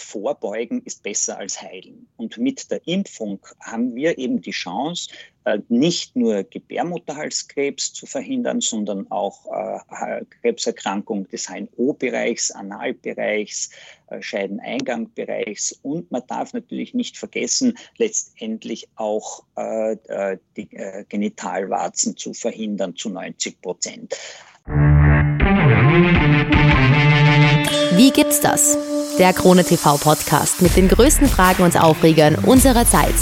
Vorbeugen ist besser als heilen. Und mit der Impfung haben wir eben die Chance, äh, nicht nur Gebärmutterhalskrebs zu verhindern, sondern auch äh, Krebserkrankungen des HNO-Bereichs, Analbereichs, äh, Scheideneingangbereichs. Und man darf natürlich nicht vergessen, letztendlich auch die Genitalwarzen zu verhindern zu 90 Prozent. Wie gibt's das? Der Krone TV Podcast mit den größten Fragen und Aufregern unserer Zeit.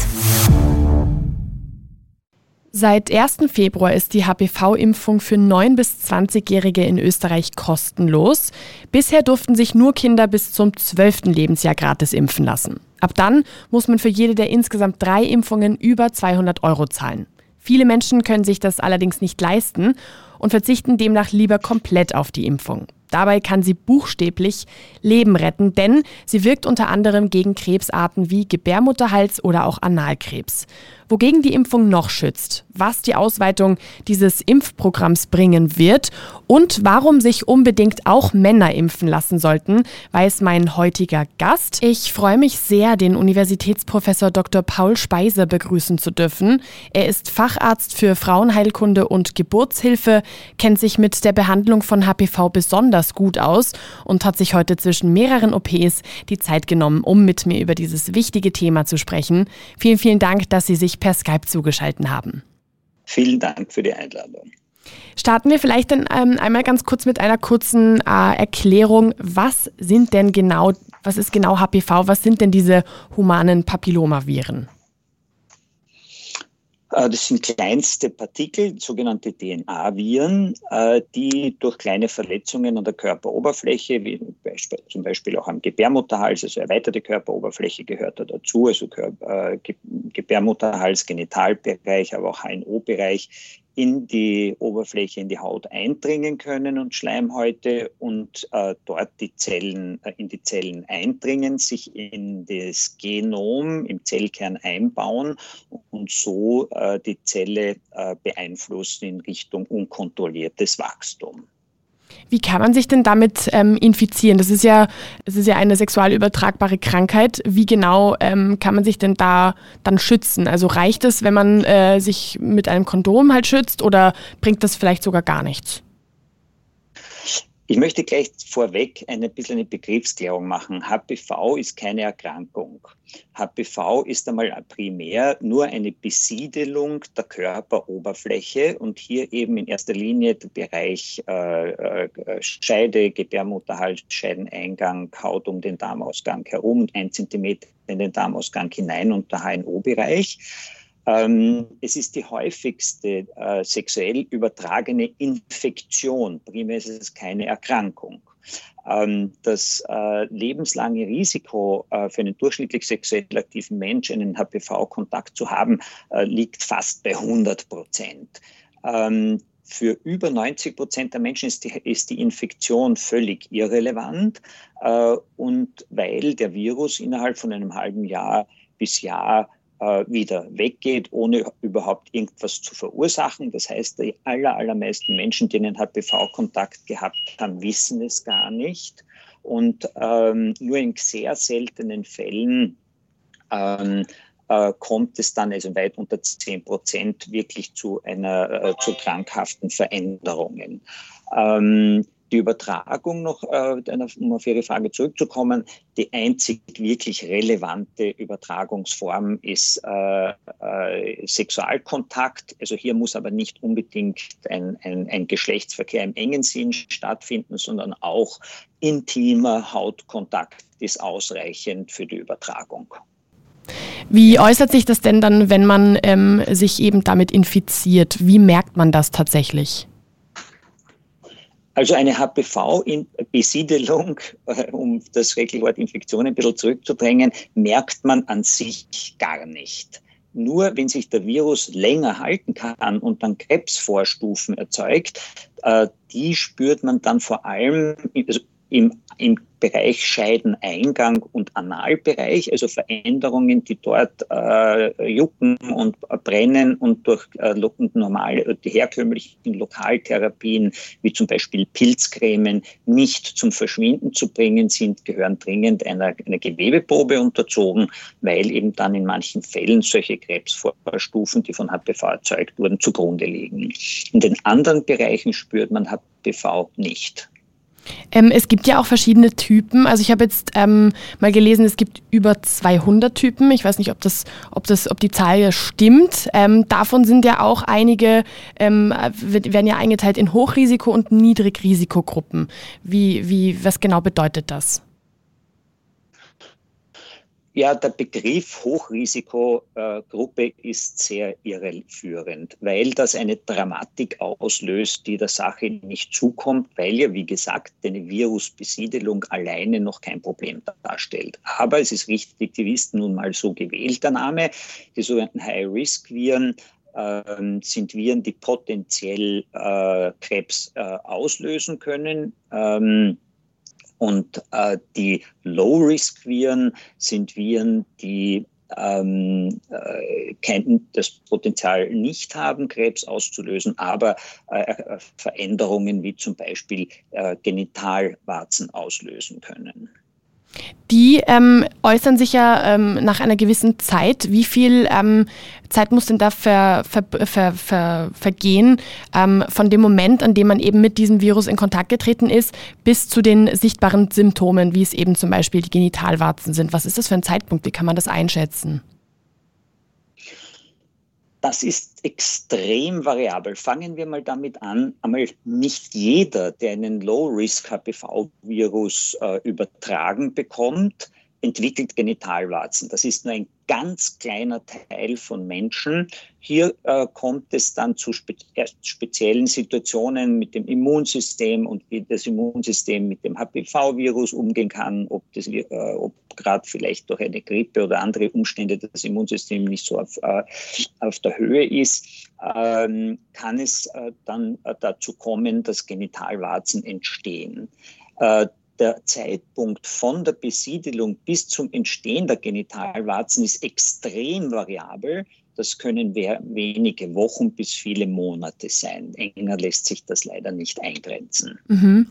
Seit 1. Februar ist die HPV-Impfung für 9- bis 20-Jährige in Österreich kostenlos. Bisher durften sich nur Kinder bis zum 12. Lebensjahr gratis impfen lassen. Ab dann muss man für jede der insgesamt drei Impfungen über 200 Euro zahlen. Viele Menschen können sich das allerdings nicht leisten und verzichten demnach lieber komplett auf die Impfung. Dabei kann sie buchstäblich Leben retten, denn sie wirkt unter anderem gegen Krebsarten wie Gebärmutterhals oder auch Analkrebs. Wogegen die Impfung noch schützt, was die Ausweitung dieses Impfprogramms bringen wird und warum sich unbedingt auch Männer impfen lassen sollten, weiß mein heutiger Gast. Ich freue mich sehr, den Universitätsprofessor Dr. Paul Speise begrüßen zu dürfen. Er ist Facharzt für Frauenheilkunde und Geburtshilfe, kennt sich mit der Behandlung von HPV besonders gut aus und hat sich heute zwischen mehreren OPs die Zeit genommen, um mit mir über dieses wichtige Thema zu sprechen. Vielen, vielen Dank, dass Sie sich per Skype zugeschaltet haben. Vielen Dank für die Einladung. Starten wir vielleicht dann ähm, einmal ganz kurz mit einer kurzen äh, Erklärung. Was sind denn genau, was ist genau HPV? Was sind denn diese humanen Papillomaviren? Äh, das sind kleinste Partikel, sogenannte DNA-Viren, äh, die durch kleine Verletzungen an der Körperoberfläche, wie zum Beispiel auch am Gebärmutterhals, also erweiterte Körperoberfläche gehört da dazu, also äh, Gebärmutterhals, Genitalbereich, aber auch HNO-Bereich, in die Oberfläche, in die Haut eindringen können und Schleimhäute und äh, dort die Zellen, äh, in die Zellen eindringen, sich in das Genom im Zellkern einbauen und so äh, die Zelle äh, beeinflussen in Richtung unkontrolliertes Wachstum. Wie kann man sich denn damit ähm, infizieren? Das ist ja, das ist ja eine sexual übertragbare Krankheit. Wie genau ähm, kann man sich denn da dann schützen? Also reicht es, wenn man äh, sich mit einem Kondom halt schützt oder bringt das vielleicht sogar gar nichts? Ich möchte gleich vorweg ein bisschen eine Begriffsklärung machen. HPV ist keine Erkrankung. HPV ist einmal primär nur eine Besiedelung der Körperoberfläche und hier eben in erster Linie der Bereich äh, äh Scheide, Gebärmutterhals, Scheideneingang, Haut um den Darmausgang herum, ein Zentimeter in den Darmausgang hinein und der HNO-Bereich. Ähm, es ist die häufigste äh, sexuell übertragene Infektion. Primär ist es keine Erkrankung. Ähm, das äh, lebenslange Risiko äh, für einen durchschnittlich sexuell aktiven Menschen, einen HPV-Kontakt zu haben, äh, liegt fast bei 100 Prozent. Ähm, für über 90 Prozent der Menschen ist die, ist die Infektion völlig irrelevant. Äh, und weil der Virus innerhalb von einem halben Jahr bis Jahr äh, wieder weggeht, ohne überhaupt irgendwas zu verursachen. Das heißt, die aller, allermeisten Menschen, die einen HPV-Kontakt gehabt haben, wissen es gar nicht. Und ähm, nur in sehr seltenen Fällen ähm, äh, kommt es dann also weit unter 10 Prozent wirklich zu einer äh, zu krankhaften Veränderungen. Ähm, die Übertragung noch, äh, um auf Ihre Frage zurückzukommen, die einzig wirklich relevante Übertragungsform ist äh, äh, Sexualkontakt. Also hier muss aber nicht unbedingt ein, ein, ein Geschlechtsverkehr im engen Sinn stattfinden, sondern auch intimer Hautkontakt ist ausreichend für die Übertragung. Wie äußert sich das denn dann, wenn man ähm, sich eben damit infiziert? Wie merkt man das tatsächlich? Also eine HPV-Besiedelung, äh, um das schreckliche Wort Infektion ein bisschen zurückzudrängen, merkt man an sich gar nicht. Nur wenn sich der Virus länger halten kann und dann Krebsvorstufen erzeugt, äh, die spürt man dann vor allem, also im, im Bereich Scheideneingang und Analbereich, also Veränderungen, die dort äh, jucken und brennen und durch äh, normale, die herkömmlichen Lokaltherapien, wie zum Beispiel Pilzcremen, nicht zum Verschwinden zu bringen sind, gehören dringend einer, einer Gewebeprobe unterzogen, weil eben dann in manchen Fällen solche Krebsvorstufen, die von HPV erzeugt wurden, zugrunde liegen. In den anderen Bereichen spürt man HPV nicht. Ähm, es gibt ja auch verschiedene Typen. Also ich habe jetzt ähm, mal gelesen, es gibt über 200 Typen. Ich weiß nicht, ob, das, ob, das, ob die Zahl stimmt. Ähm, davon sind ja auch einige, ähm, werden ja eingeteilt in Hochrisiko- und Niedrigrisikogruppen. Wie, wie, was genau bedeutet das? Ja, der Begriff Hochrisikogruppe ist sehr irreführend, weil das eine Dramatik auslöst, die der Sache nicht zukommt, weil ja, wie gesagt, eine Virusbesiedelung alleine noch kein Problem darstellt. Aber es ist richtig, die ist nun mal so gewählt, der Name. Die sogenannten High-Risk-Viren ähm, sind Viren, die potenziell äh, Krebs äh, auslösen können. Ähm, und äh, die Low-Risk-Viren sind Viren, die ähm, äh, das Potenzial nicht haben, Krebs auszulösen, aber äh, äh Veränderungen wie zum Beispiel äh, Genitalwarzen auslösen können. Die ähm, äußern sich ja ähm, nach einer gewissen Zeit. Wie viel ähm, Zeit muss denn da ver, ver, ver, ver vergehen ähm, von dem Moment, an dem man eben mit diesem Virus in Kontakt getreten ist, bis zu den sichtbaren Symptomen, wie es eben zum Beispiel die Genitalwarzen sind? Was ist das für ein Zeitpunkt? Wie kann man das einschätzen? Das ist extrem variabel. Fangen wir mal damit an. Einmal nicht jeder, der einen Low-Risk-HPV-Virus äh, übertragen bekommt, entwickelt Genitalwarzen. Das ist nur ein ganz kleiner Teil von Menschen. Hier äh, kommt es dann zu spe speziellen Situationen mit dem Immunsystem und wie das Immunsystem mit dem HPV-Virus umgehen kann, ob, äh, ob gerade vielleicht durch eine Grippe oder andere Umstände das Immunsystem nicht so auf, äh, auf der Höhe ist, ähm, kann es äh, dann äh, dazu kommen, dass Genitalwarzen entstehen. Der Zeitpunkt von der Besiedelung bis zum Entstehen der Genitalwarzen ist extrem variabel. Das können wenige Wochen bis viele Monate sein. Enger lässt sich das leider nicht eingrenzen. Mhm.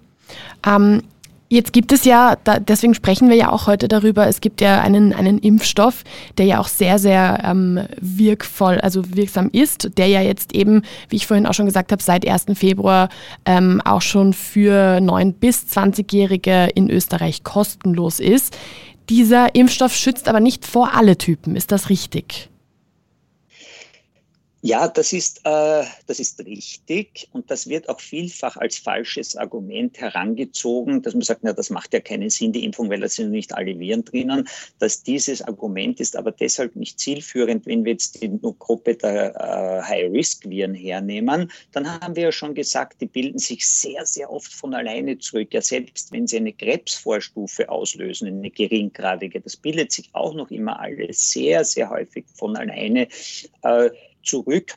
Ähm, Jetzt gibt es ja, deswegen sprechen wir ja auch heute darüber, es gibt ja einen, einen Impfstoff, der ja auch sehr, sehr ähm, wirkvoll, also wirksam ist, der ja jetzt eben, wie ich vorhin auch schon gesagt habe, seit 1. Februar ähm, auch schon für 9- bis 20-Jährige in Österreich kostenlos ist. Dieser Impfstoff schützt aber nicht vor alle Typen, ist das richtig? Ja, das ist, äh, das ist richtig und das wird auch vielfach als falsches Argument herangezogen, dass man sagt, na, das macht ja keinen Sinn, die Impfung, weil da sind nicht alle Viren drinnen. Dass dieses Argument ist aber deshalb nicht zielführend, wenn wir jetzt die Gruppe der äh, High-Risk-Viren hernehmen, dann haben wir ja schon gesagt, die bilden sich sehr, sehr oft von alleine zurück. Ja, selbst wenn sie eine Krebsvorstufe auslösen, eine geringgradige, das bildet sich auch noch immer alles sehr, sehr häufig von alleine. Äh, zurück.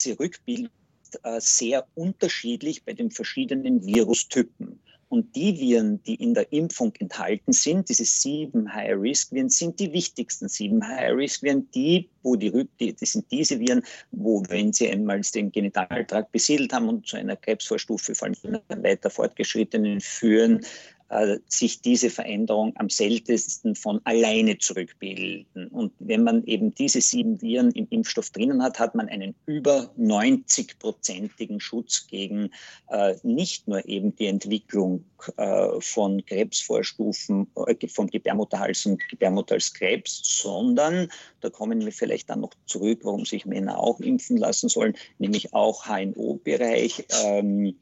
Diese Rückbildung ist sehr unterschiedlich bei den verschiedenen Virustypen. Und die Viren, die in der Impfung enthalten sind, diese sieben High-Risk-Viren, sind die wichtigsten sieben High-Risk-Viren, die, wo die, die, die sind diese Viren, wo, wenn sie einmal den Genitaltrakt besiedelt haben und zu einer Krebsvorstufe, vor allem weiter fortgeschrittenen führen, äh, sich diese Veränderung am seltensten von alleine zurückbilden. Und wenn man eben diese sieben Viren im Impfstoff drinnen hat, hat man einen über 90-prozentigen Schutz gegen äh, nicht nur eben die Entwicklung äh, von Krebsvorstufen, äh, vom Gebärmutterhals und Gebärmutterhalskrebs, sondern, da kommen wir vielleicht dann noch zurück, warum sich Männer auch impfen lassen sollen, nämlich auch HNO-Bereich ähm,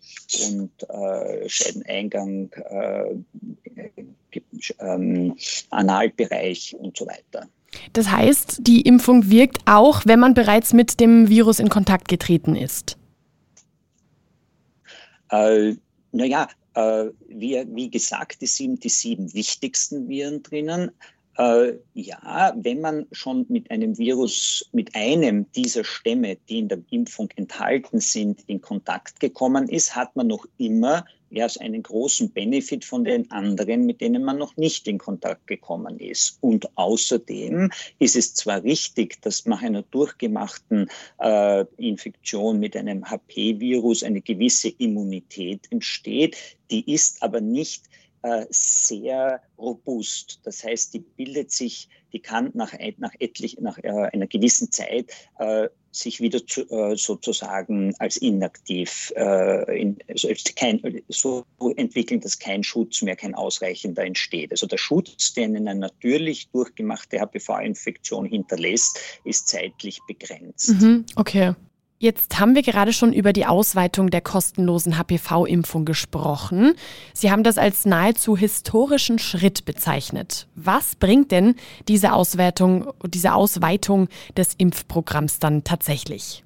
und äh, Scheideneingang ähm, Analbereich und so weiter. Das heißt, die Impfung wirkt auch, wenn man bereits mit dem Virus in Kontakt getreten ist? Äh, naja, äh, wie, wie gesagt, es sind die sieben wichtigsten Viren drinnen. Äh, ja, wenn man schon mit einem Virus, mit einem dieser Stämme, die in der Impfung enthalten sind, in Kontakt gekommen ist, hat man noch immer ja, einen großen Benefit von den anderen, mit denen man noch nicht in Kontakt gekommen ist. Und außerdem ist es zwar richtig, dass nach einer durchgemachten äh, Infektion mit einem HP-Virus eine gewisse Immunität entsteht, die ist aber nicht sehr robust. Das heißt, die bildet sich, die kann nach, nach, etlich, nach äh, einer gewissen Zeit äh, sich wieder zu, äh, sozusagen als inaktiv äh, in, also kein, so entwickeln, dass kein Schutz mehr, kein ausreichender entsteht. Also der Schutz, den eine natürlich durchgemachte HPV-Infektion hinterlässt, ist zeitlich begrenzt. Mhm, okay. Jetzt haben wir gerade schon über die Ausweitung der kostenlosen HPV-Impfung gesprochen. Sie haben das als nahezu historischen Schritt bezeichnet. Was bringt denn diese Ausweitung, diese Ausweitung des Impfprogramms dann tatsächlich?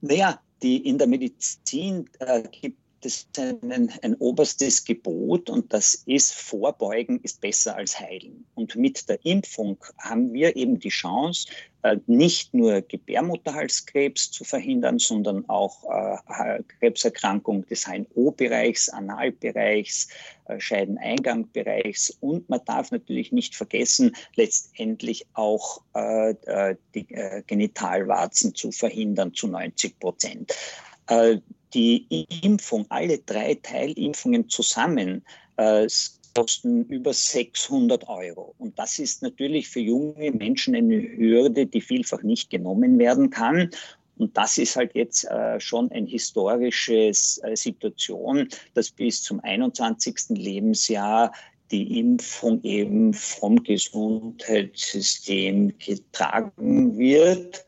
Naja, die in der Medizin äh, gibt es ein, ein oberstes Gebot und das ist Vorbeugen ist besser als Heilen. Und mit der Impfung haben wir eben die Chance, äh, nicht nur Gebärmutterhalskrebs zu verhindern, sondern auch äh, Krebserkrankung des HNO-Bereichs, Analbereichs, äh, Scheideneingangbereichs und man darf natürlich nicht vergessen, letztendlich auch die Genitalwarzen zu verhindern zu 90 Prozent die Impfung, alle drei Teilimpfungen zusammen, äh, kosten über 600 Euro. Und das ist natürlich für junge Menschen eine Hürde, die vielfach nicht genommen werden kann. Und das ist halt jetzt äh, schon eine historische äh, Situation, dass bis zum 21. Lebensjahr die Impfung eben vom Gesundheitssystem getragen wird.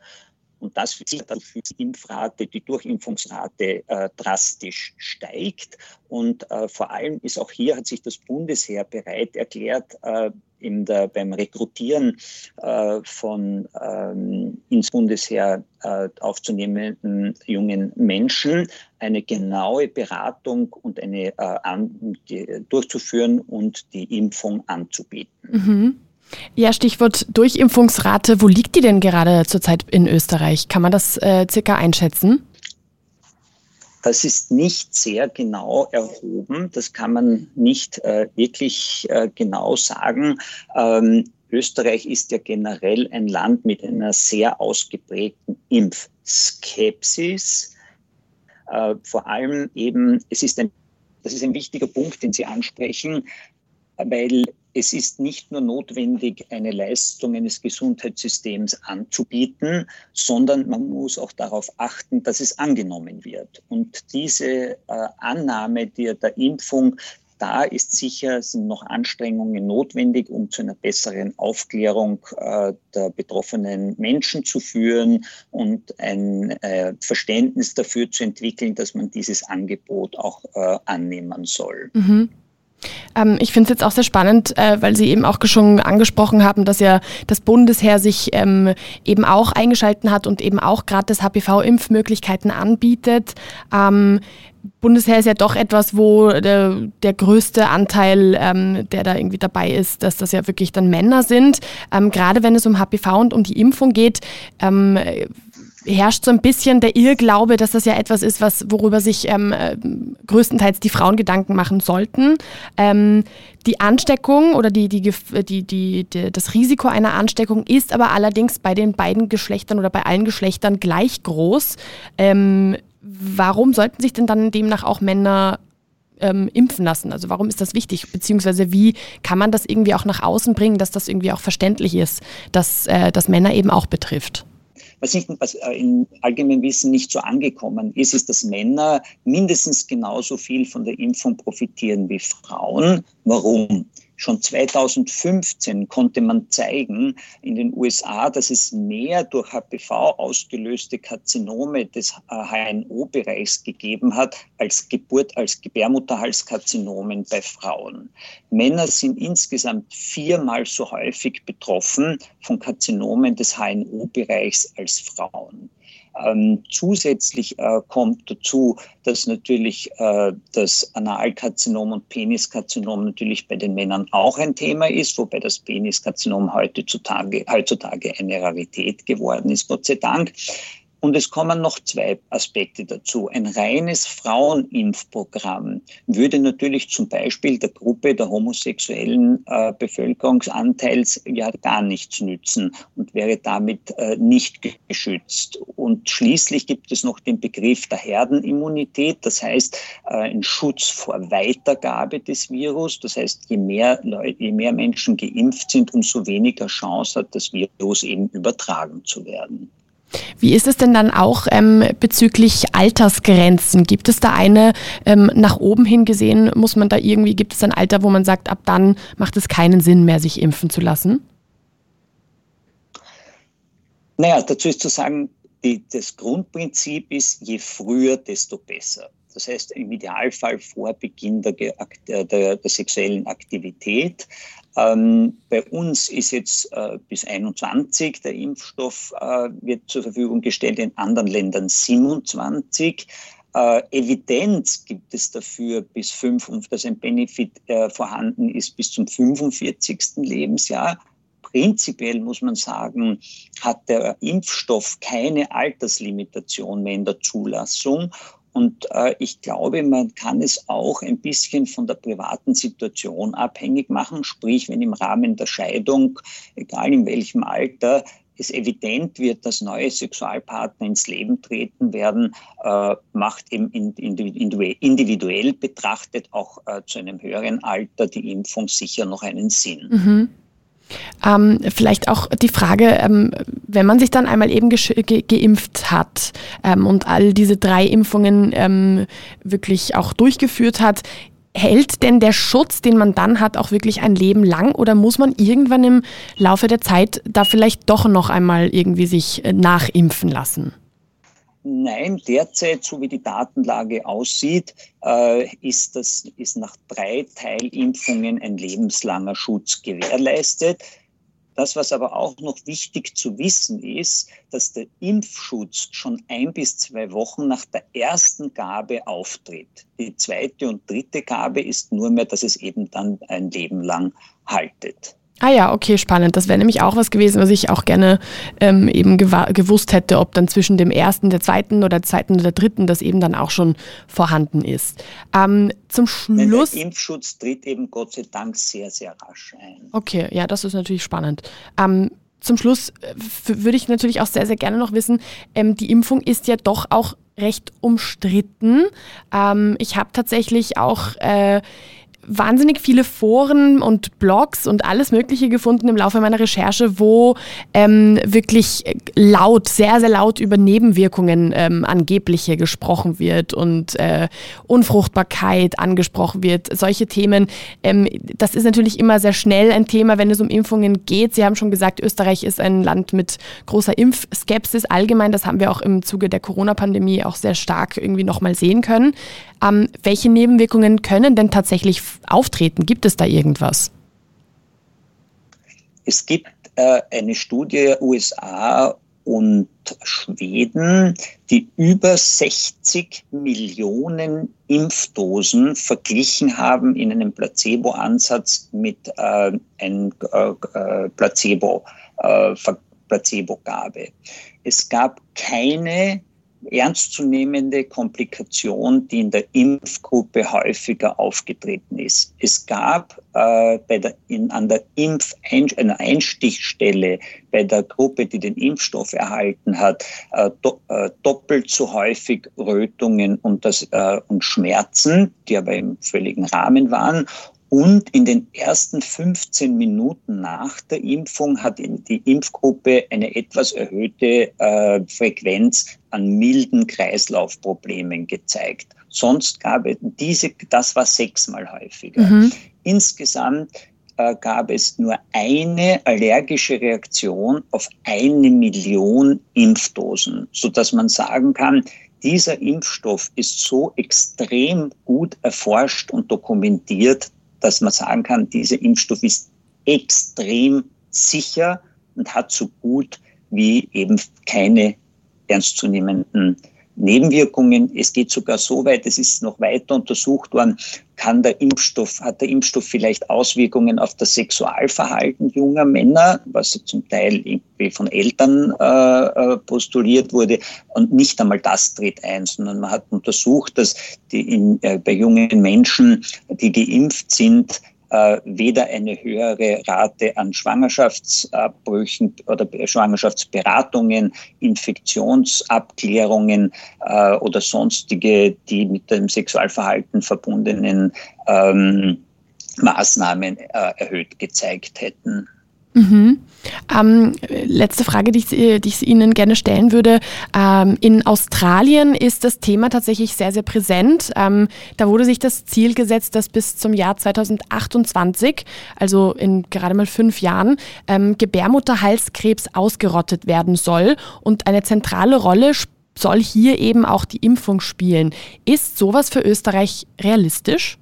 Und das führt dazu, dass die Impfrate, die Durchimpfungsrate äh, drastisch steigt. Und äh, vor allem ist auch hier, hat sich das Bundesheer bereit erklärt, äh, der, beim Rekrutieren äh, von ähm, ins Bundesheer äh, aufzunehmenden jungen Menschen eine genaue Beratung und eine äh, an, die, durchzuführen und die Impfung anzubieten. Mhm. Ja, Stichwort Durchimpfungsrate. Wo liegt die denn gerade zurzeit in Österreich? Kann man das äh, circa einschätzen? Das ist nicht sehr genau erhoben. Das kann man nicht äh, wirklich äh, genau sagen. Ähm, Österreich ist ja generell ein Land mit einer sehr ausgeprägten Impfskepsis. Äh, vor allem eben, es ist ein, das ist ein wichtiger Punkt, den Sie ansprechen, weil es ist nicht nur notwendig, eine Leistung eines Gesundheitssystems anzubieten, sondern man muss auch darauf achten, dass es angenommen wird. Und diese äh, Annahme der, der Impfung da ist sicher, sind noch Anstrengungen notwendig, um zu einer besseren Aufklärung äh, der betroffenen Menschen zu führen und ein äh, Verständnis dafür zu entwickeln, dass man dieses Angebot auch äh, annehmen soll. Mhm. Ähm, ich finde es jetzt auch sehr spannend, äh, weil Sie eben auch schon angesprochen haben, dass ja das Bundesheer sich ähm, eben auch eingeschalten hat und eben auch gerade das HPV-Impfmöglichkeiten anbietet. Ähm, Bundesheer ist ja doch etwas, wo der, der größte Anteil, ähm, der da irgendwie dabei ist, dass das ja wirklich dann Männer sind. Ähm, gerade wenn es um HPV und um die Impfung geht, ähm, herrscht so ein bisschen der Irrglaube, dass das ja etwas ist, was, worüber sich ähm, äh, größtenteils die Frauen Gedanken machen sollten. Ähm, die Ansteckung oder die, die, die, die, das Risiko einer Ansteckung ist aber allerdings bei den beiden Geschlechtern oder bei allen Geschlechtern gleich groß. Ähm, warum sollten sich denn dann demnach auch Männer ähm, impfen lassen? Also warum ist das wichtig? Beziehungsweise wie kann man das irgendwie auch nach außen bringen, dass das irgendwie auch verständlich ist, dass äh, das Männer eben auch betrifft? Was, nicht, was äh, im allgemeinen Wissen nicht so angekommen ist, ist, dass Männer mindestens genauso viel von der Impfung profitieren wie Frauen. Warum? Schon 2015 konnte man zeigen in den USA, dass es mehr durch HPV ausgelöste Karzinome des HNO-Bereichs gegeben hat als Geburt, als Gebärmutterhalskarzinomen bei Frauen. Männer sind insgesamt viermal so häufig betroffen von Karzinomen des HNO-Bereichs als Frauen. Ähm, zusätzlich äh, kommt dazu, dass natürlich äh, das Analkarzinom und Peniskarzinom natürlich bei den Männern auch ein Thema ist, wobei das Peniskarzinom heutzutage, heutzutage eine Rarität geworden ist, Gott sei Dank. Und es kommen noch zwei Aspekte dazu. Ein reines Frauenimpfprogramm würde natürlich zum Beispiel der Gruppe der homosexuellen äh, Bevölkerungsanteils ja gar nichts nützen und wäre damit äh, nicht geschützt. Und schließlich gibt es noch den Begriff der Herdenimmunität, das heißt äh, ein Schutz vor Weitergabe des Virus. Das heißt, je mehr Leute, je mehr Menschen geimpft sind, umso weniger Chance hat das Virus eben übertragen zu werden. Wie ist es denn dann auch ähm, bezüglich Altersgrenzen? Gibt es da eine ähm, nach oben hin gesehen? Muss man da irgendwie, gibt es ein Alter, wo man sagt, ab dann macht es keinen Sinn mehr, sich impfen zu lassen? Naja, dazu ist zu sagen, die, das Grundprinzip ist, je früher, desto besser. Das heißt, im Idealfall vor Beginn der, der, der, der sexuellen Aktivität. Ähm, bei uns ist jetzt äh, bis 21 der Impfstoff äh, wird zur Verfügung gestellt, in anderen Ländern 27. Äh, Evidenz gibt es dafür bis 5, dass ein Benefit äh, vorhanden ist bis zum 45. Lebensjahr. Prinzipiell muss man sagen, hat der Impfstoff keine Alterslimitation mehr in der Zulassung und äh, ich glaube, man kann es auch ein bisschen von der privaten Situation abhängig machen. Sprich, wenn im Rahmen der Scheidung, egal in welchem Alter, es evident wird, dass neue Sexualpartner ins Leben treten werden, äh, macht eben individuell betrachtet auch äh, zu einem höheren Alter die Impfung sicher noch einen Sinn. Mhm. Ähm, vielleicht auch die Frage, ähm, wenn man sich dann einmal eben ge geimpft hat ähm, und all diese drei Impfungen ähm, wirklich auch durchgeführt hat, hält denn der Schutz, den man dann hat, auch wirklich ein Leben lang oder muss man irgendwann im Laufe der Zeit da vielleicht doch noch einmal irgendwie sich äh, nachimpfen lassen? Nein, derzeit, so wie die Datenlage aussieht, äh, ist, das, ist nach drei Teilimpfungen ein lebenslanger Schutz gewährleistet. Das, was aber auch noch wichtig zu wissen ist, dass der Impfschutz schon ein bis zwei Wochen nach der ersten Gabe auftritt. Die zweite und dritte Gabe ist nur mehr, dass es eben dann ein Leben lang haltet. Ah ja, okay, spannend. Das wäre nämlich auch was gewesen, was ich auch gerne ähm, eben gewusst hätte, ob dann zwischen dem ersten, der zweiten oder zweiten oder dritten das eben dann auch schon vorhanden ist. Ähm, zum Schluss. Der Impfschutz tritt eben Gott sei Dank sehr, sehr rasch ein. Okay, ja, das ist natürlich spannend. Ähm, zum Schluss äh, würde ich natürlich auch sehr, sehr gerne noch wissen, ähm, die Impfung ist ja doch auch recht umstritten. Ähm, ich habe tatsächlich auch äh, wahnsinnig viele Foren und Blogs und alles Mögliche gefunden im Laufe meiner Recherche, wo ähm, wirklich laut, sehr, sehr laut über Nebenwirkungen ähm, angebliche gesprochen wird und äh, Unfruchtbarkeit angesprochen wird. Solche Themen. Ähm, das ist natürlich immer sehr schnell ein Thema, wenn es um Impfungen geht. Sie haben schon gesagt, Österreich ist ein Land mit großer Impfskepsis allgemein. Das haben wir auch im Zuge der Corona-Pandemie auch sehr stark irgendwie nochmal sehen können. Ähm, welche Nebenwirkungen können denn tatsächlich auftreten? Gibt es da irgendwas? Es gibt äh, eine Studie USA und Schweden, die über 60 Millionen Impfdosen verglichen haben in einem Placebo-Ansatz mit äh, einem äh, äh Placebo, äh, Placebo-Gabe. Es gab keine ernstzunehmende Komplikation, die in der Impfgruppe häufiger aufgetreten ist. Es gab äh, bei der, in, an der Impf einer Einstichstelle bei der Gruppe, die den Impfstoff erhalten hat, äh, do, äh, doppelt so häufig Rötungen und, das, äh, und Schmerzen, die aber im völligen Rahmen waren. Und in den ersten 15 Minuten nach der Impfung hat die Impfgruppe eine etwas erhöhte äh, Frequenz an milden Kreislaufproblemen gezeigt. Sonst gab es diese, das war sechsmal häufiger. Mhm. Insgesamt äh, gab es nur eine allergische Reaktion auf eine Million Impfdosen, so dass man sagen kann, dieser Impfstoff ist so extrem gut erforscht und dokumentiert, dass man sagen kann, dieser Impfstoff ist extrem sicher und hat so gut wie eben keine ernstzunehmenden Nebenwirkungen. Es geht sogar so weit, es ist noch weiter untersucht worden, kann der Impfstoff, hat der Impfstoff vielleicht Auswirkungen auf das Sexualverhalten junger Männer, was zum Teil Beispiel von Eltern äh, äh, postuliert wurde. Und nicht einmal das tritt ein, sondern man hat untersucht, dass die in, äh, bei jungen Menschen, die geimpft sind, äh, weder eine höhere Rate an Schwangerschaftsabbrüchen oder Schwangerschaftsberatungen, Infektionsabklärungen äh, oder sonstige, die mit dem Sexualverhalten verbundenen ähm, Maßnahmen äh, erhöht gezeigt hätten. Mhm. Ähm, letzte Frage, die ich, die ich, Ihnen gerne stellen würde. Ähm, in Australien ist das Thema tatsächlich sehr, sehr präsent. Ähm, da wurde sich das Ziel gesetzt, dass bis zum Jahr 2028, also in gerade mal fünf Jahren, ähm, Gebärmutterhalskrebs ausgerottet werden soll. Und eine zentrale Rolle soll hier eben auch die Impfung spielen. Ist sowas für Österreich realistisch?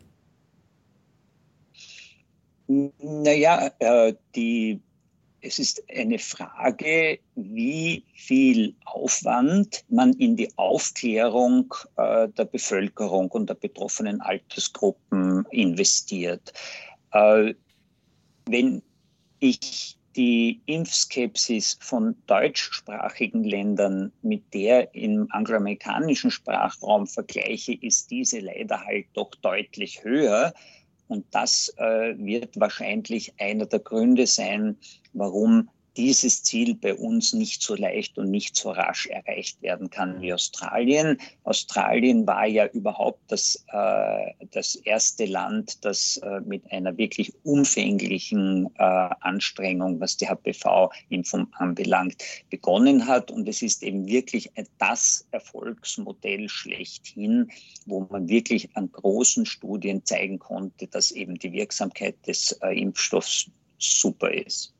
Naja, äh, die, es ist eine Frage, wie viel Aufwand man in die Aufklärung äh, der Bevölkerung und der betroffenen Altersgruppen investiert. Äh, wenn ich die Impfskepsis von deutschsprachigen Ländern mit der im angloamerikanischen Sprachraum vergleiche, ist diese leider halt doch deutlich höher. Und das äh, wird wahrscheinlich einer der Gründe sein, warum dieses Ziel bei uns nicht so leicht und nicht so rasch erreicht werden kann wie Australien. Australien war ja überhaupt das, äh, das erste Land, das äh, mit einer wirklich umfänglichen äh, Anstrengung, was die HPV-Impfung anbelangt, begonnen hat. Und es ist eben wirklich das Erfolgsmodell schlechthin, wo man wirklich an großen Studien zeigen konnte, dass eben die Wirksamkeit des äh, Impfstoffs super ist.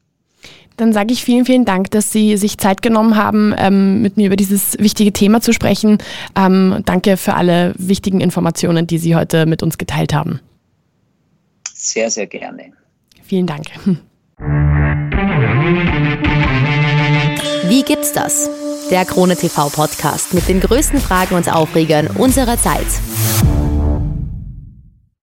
Dann sage ich vielen, vielen Dank, dass Sie sich Zeit genommen haben, ähm, mit mir über dieses wichtige Thema zu sprechen. Ähm, danke für alle wichtigen Informationen, die Sie heute mit uns geteilt haben. Sehr, sehr gerne. Vielen Dank. Wie gibt's das? Der Krone TV Podcast mit den größten Fragen und Aufregern unserer Zeit.